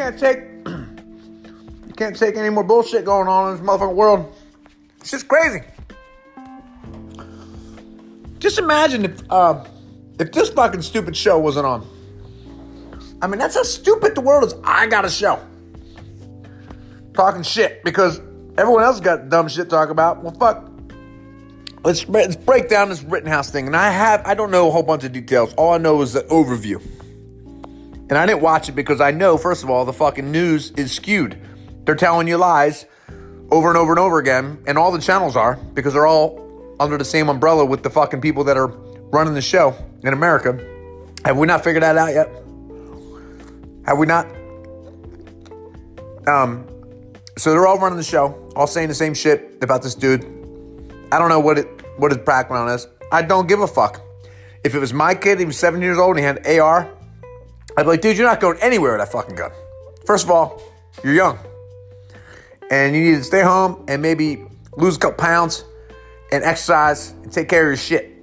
can't take you can't take any more bullshit going on in this motherfucking world. It's just crazy. Just imagine if uh, if this fucking stupid show wasn't on. I mean, that's how stupid the world is. I got a show talking shit because everyone else got dumb shit to talk about. Well, fuck. Let's, let's break down this Rittenhouse thing. And I have, I don't know a whole bunch of details. All I know is the overview. And I didn't watch it because I know, first of all, the fucking news is skewed. They're telling you lies over and over and over again. And all the channels are because they're all under the same umbrella with the fucking people that are running the show in America. Have we not figured that out yet? Have we not? Um, so they're all running the show, all saying the same shit about this dude. I don't know what it what his background is. I don't give a fuck. If it was my kid, he was seven years old, and he had AR, I'd be like, dude, you're not going anywhere with that fucking gun. First of all, you're young, and you need to stay home and maybe lose a couple pounds and exercise and take care of your shit.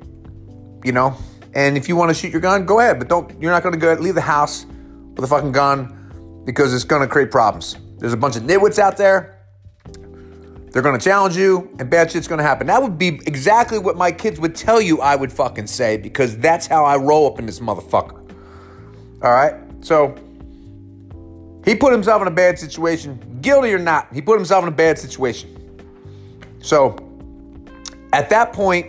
You know, and if you want to shoot your gun, go ahead, but don't. You're not going to go leave the house with a fucking gun because it's going to create problems. There's a bunch of nitwits out there. They're going to challenge you, and bad shit's going to happen. That would be exactly what my kids would tell you I would fucking say because that's how I roll up in this motherfucker. All right? So, he put himself in a bad situation, guilty or not. He put himself in a bad situation. So, at that point,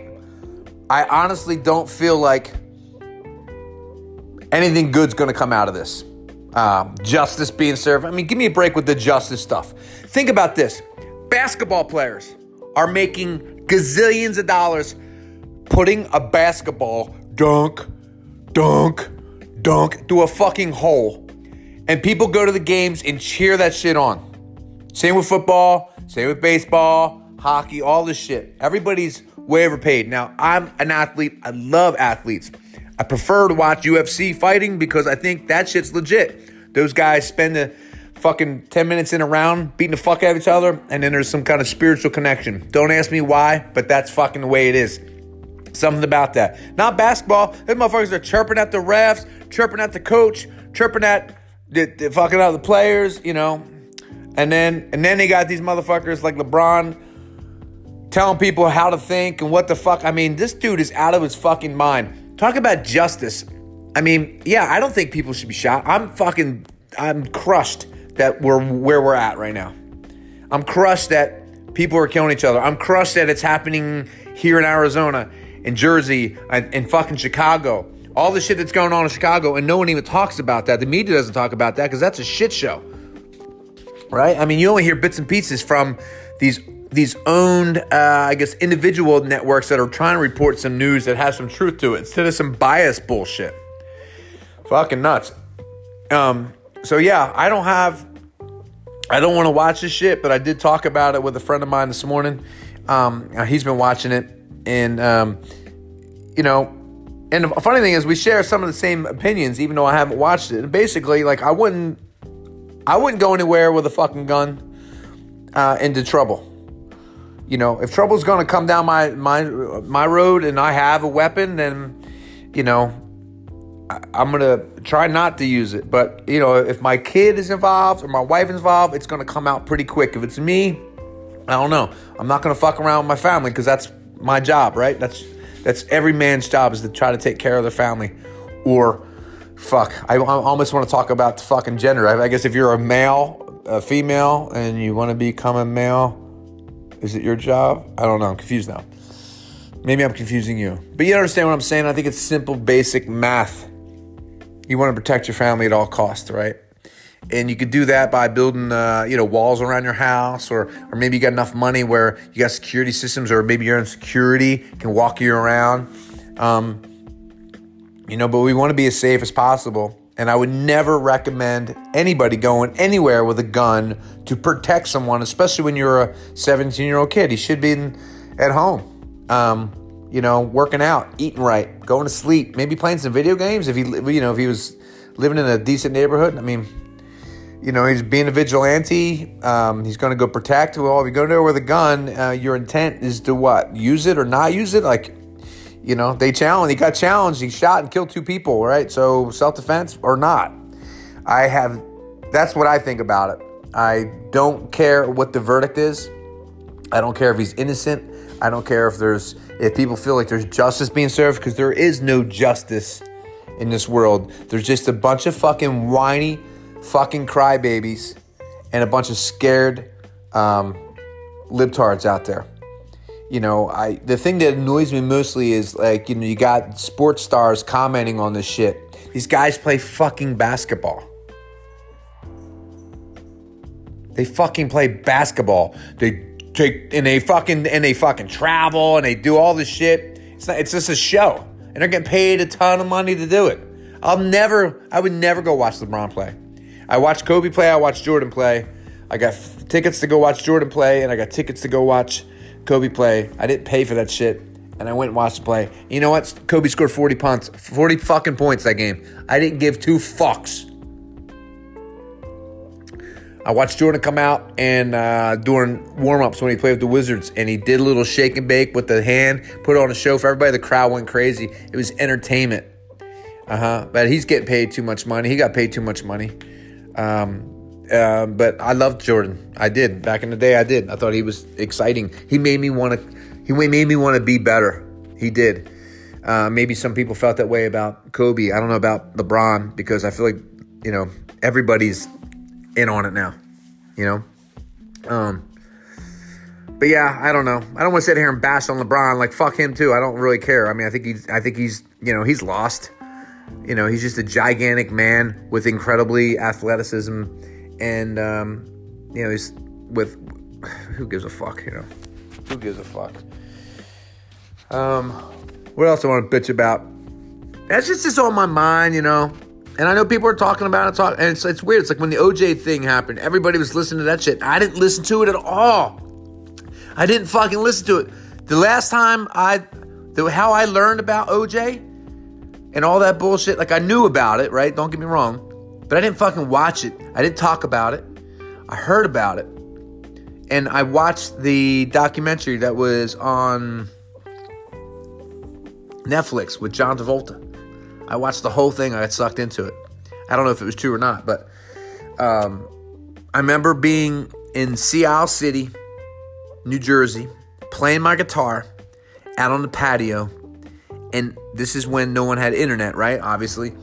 I honestly don't feel like anything good's going to come out of this. Uh, justice being served. I mean, give me a break with the justice stuff. Think about this basketball players are making gazillions of dollars putting a basketball dunk, dunk, dunk through a fucking hole. And people go to the games and cheer that shit on. Same with football, same with baseball, hockey, all this shit. Everybody's way overpaid. Now, I'm an athlete. I love athletes. I prefer to watch UFC fighting because I think that shit's legit. Those guys spend the fucking 10 minutes in a round beating the fuck out of each other, and then there's some kind of spiritual connection. Don't ask me why, but that's fucking the way it is. Something about that. Not basketball. These motherfuckers are chirping at the refs, chirping at the coach, chirping at the, the fucking out the players, you know. And then and then they got these motherfuckers like LeBron telling people how to think and what the fuck. I mean, this dude is out of his fucking mind. Talk about justice. I mean, yeah, I don't think people should be shot. I'm fucking I'm crushed that we're where we're at right now. I'm crushed that people are killing each other. I'm crushed that it's happening here in Arizona, in Jersey, in fucking Chicago. All the shit that's going on in Chicago, and no one even talks about that. The media doesn't talk about that because that's a shit show, right? I mean, you only hear bits and pieces from these these owned, uh, I guess, individual networks that are trying to report some news that has some truth to it instead of some bias bullshit. Fucking nuts. Um, so yeah, I don't have, I don't want to watch this shit, but I did talk about it with a friend of mine this morning. Um, he's been watching it, and um, you know, and the funny thing is, we share some of the same opinions, even though I haven't watched it. And basically, like I wouldn't, I wouldn't go anywhere with a fucking gun uh, into trouble. You know, if trouble's to come down my my my road and I have a weapon, then you know, I, I'm gonna try not to use it. But you know, if my kid is involved or my wife is involved, it's gonna come out pretty quick. If it's me, I don't know. I'm not gonna fuck around with my family because that's my job, right? That's that's every man's job is to try to take care of their family, or fuck. I, I almost want to talk about fucking gender. I, I guess if you're a male, a female, and you want to become a male is it your job? I don't know. I'm confused now. Maybe I'm confusing you. But you understand what I'm saying? I think it's simple, basic math. You want to protect your family at all costs, right? And you could do that by building, uh, you know, walls around your house, or or maybe you got enough money where you got security systems, or maybe your own security can walk you around. Um, you know, but we want to be as safe as possible. And I would never recommend anybody going anywhere with a gun to protect someone, especially when you're a 17 year old kid. He should be in, at home, um, you know, working out, eating right, going to sleep, maybe playing some video games. If he, you know, if he was living in a decent neighborhood, I mean, you know, he's being a vigilante. Um, he's going to go protect. Well, if you go there with a gun, uh, your intent is to what? Use it or not use it? Like, you know, they challenged. He got challenged. He shot and killed two people. Right. So self defense or not. I have that's what I think about it. I don't care what the verdict is. I don't care if he's innocent. I don't care if there's if people feel like there's justice being served because there is no justice in this world. There's just a bunch of fucking whiny fucking crybabies and a bunch of scared um, libtards out there. You know, I the thing that annoys me mostly is like you know you got sports stars commenting on this shit. These guys play fucking basketball. They fucking play basketball. They take and they fucking and they fucking travel and they do all this shit. It's not, it's just a show, and they're getting paid a ton of money to do it. I'll never, I would never go watch LeBron play. I watched Kobe play. I watched Jordan play. I got f- tickets to go watch Jordan play, and I got tickets to go watch Kobe play. I didn't pay for that shit, and I went and watched the play. You know what? Kobe scored 40 punts, 40 fucking points that game. I didn't give two fucks. I watched Jordan come out and uh, during warm ups when he played with the Wizards, and he did a little shake and bake with the hand, put on a show for everybody. The crowd went crazy. It was entertainment. Uh huh. But he's getting paid too much money. He got paid too much money. Um, uh, but I loved Jordan. I did back in the day. I did. I thought he was exciting. He made me want to. He made me want to be better. He did. Uh, maybe some people felt that way about Kobe. I don't know about LeBron because I feel like you know everybody's in on it now. You know. Um. But yeah, I don't know. I don't want to sit here and bash on LeBron. Like fuck him too. I don't really care. I mean, I think he's. I think he's. You know, he's lost. You know, he's just a gigantic man with incredibly athleticism, and um, you know, he's with who gives a fuck, you know, who gives a fuck. Um, what else I want to bitch about? That's just just on my mind, you know. And I know people are talking about it, talk, and it's, it's weird. It's like when the OJ thing happened, everybody was listening to that shit. I didn't listen to it at all. I didn't fucking listen to it. The last time I, the, how I learned about OJ and all that bullshit, like I knew about it, right? Don't get me wrong, but I didn't fucking watch it. I didn't talk about it. I heard about it, and I watched the documentary that was on Netflix with John Travolta. I watched the whole thing. I got sucked into it. I don't know if it was true or not, but um, I remember being in Sea Isle City, New Jersey, playing my guitar out on the patio. And this is when no one had internet, right? Obviously.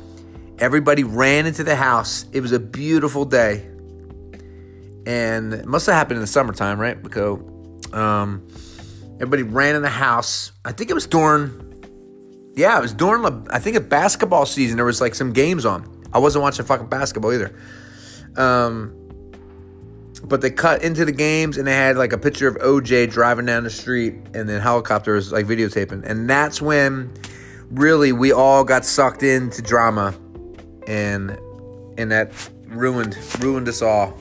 Everybody ran into the house. It was a beautiful day. And it must have happened in the summertime, right? Because um, everybody ran in the house. I think it was during yeah, it was during I think a basketball season. There was like some games on. I wasn't watching fucking basketball either. Um, but they cut into the games and they had like a picture of OJ driving down the street and then helicopters like videotaping. And that's when really we all got sucked into drama and and that ruined ruined us all.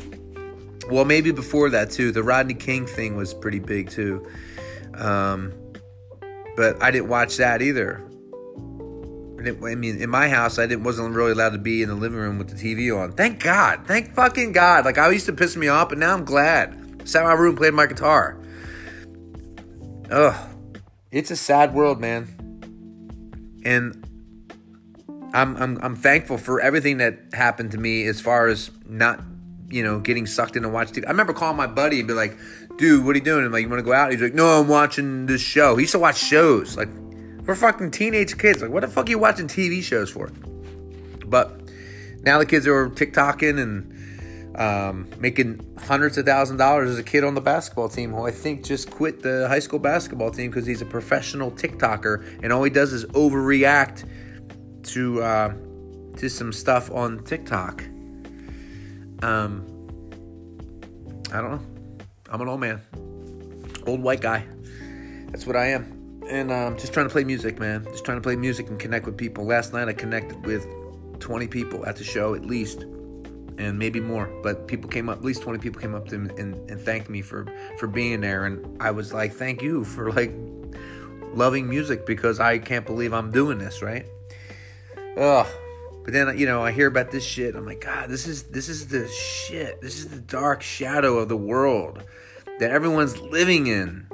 Well, maybe before that too. The Rodney King thing was pretty big too. Um, but I didn't watch that either. I mean, in my house, I didn't wasn't really allowed to be in the living room with the TV on. Thank God, thank fucking God. Like I used to piss me off, but now I'm glad. Sat in my room, played my guitar. Ugh, it's a sad world, man. And I'm I'm I'm thankful for everything that happened to me as far as not, you know, getting sucked in and watch TV. I remember calling my buddy and be like, "Dude, what are you doing?" I'm like, "You want to go out?" He's like, "No, I'm watching this show." He used to watch shows like we're fucking teenage kids. Like, what the fuck are you watching TV shows for? But now the kids are TikToking and um, making hundreds of thousand dollars as a kid on the basketball team, who I think just quit the high school basketball team because he's a professional TikToker and all he does is overreact to uh, to some stuff on TikTok. Um, I don't know. I'm an old man, old white guy. That's what I am and um, just trying to play music, man. Just trying to play music and connect with people. Last night I connected with 20 people at the show at least, and maybe more. But people came up, at least 20 people came up to me and, and thanked me for for being there, and I was like, thank you for like loving music because I can't believe I'm doing this, right? Ugh. But then you know I hear about this shit. I'm like, God, this is this is the shit. This is the dark shadow of the world that everyone's living in.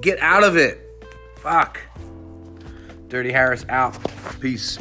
Get out of it. Fuck. Dirty Harris out. Peace.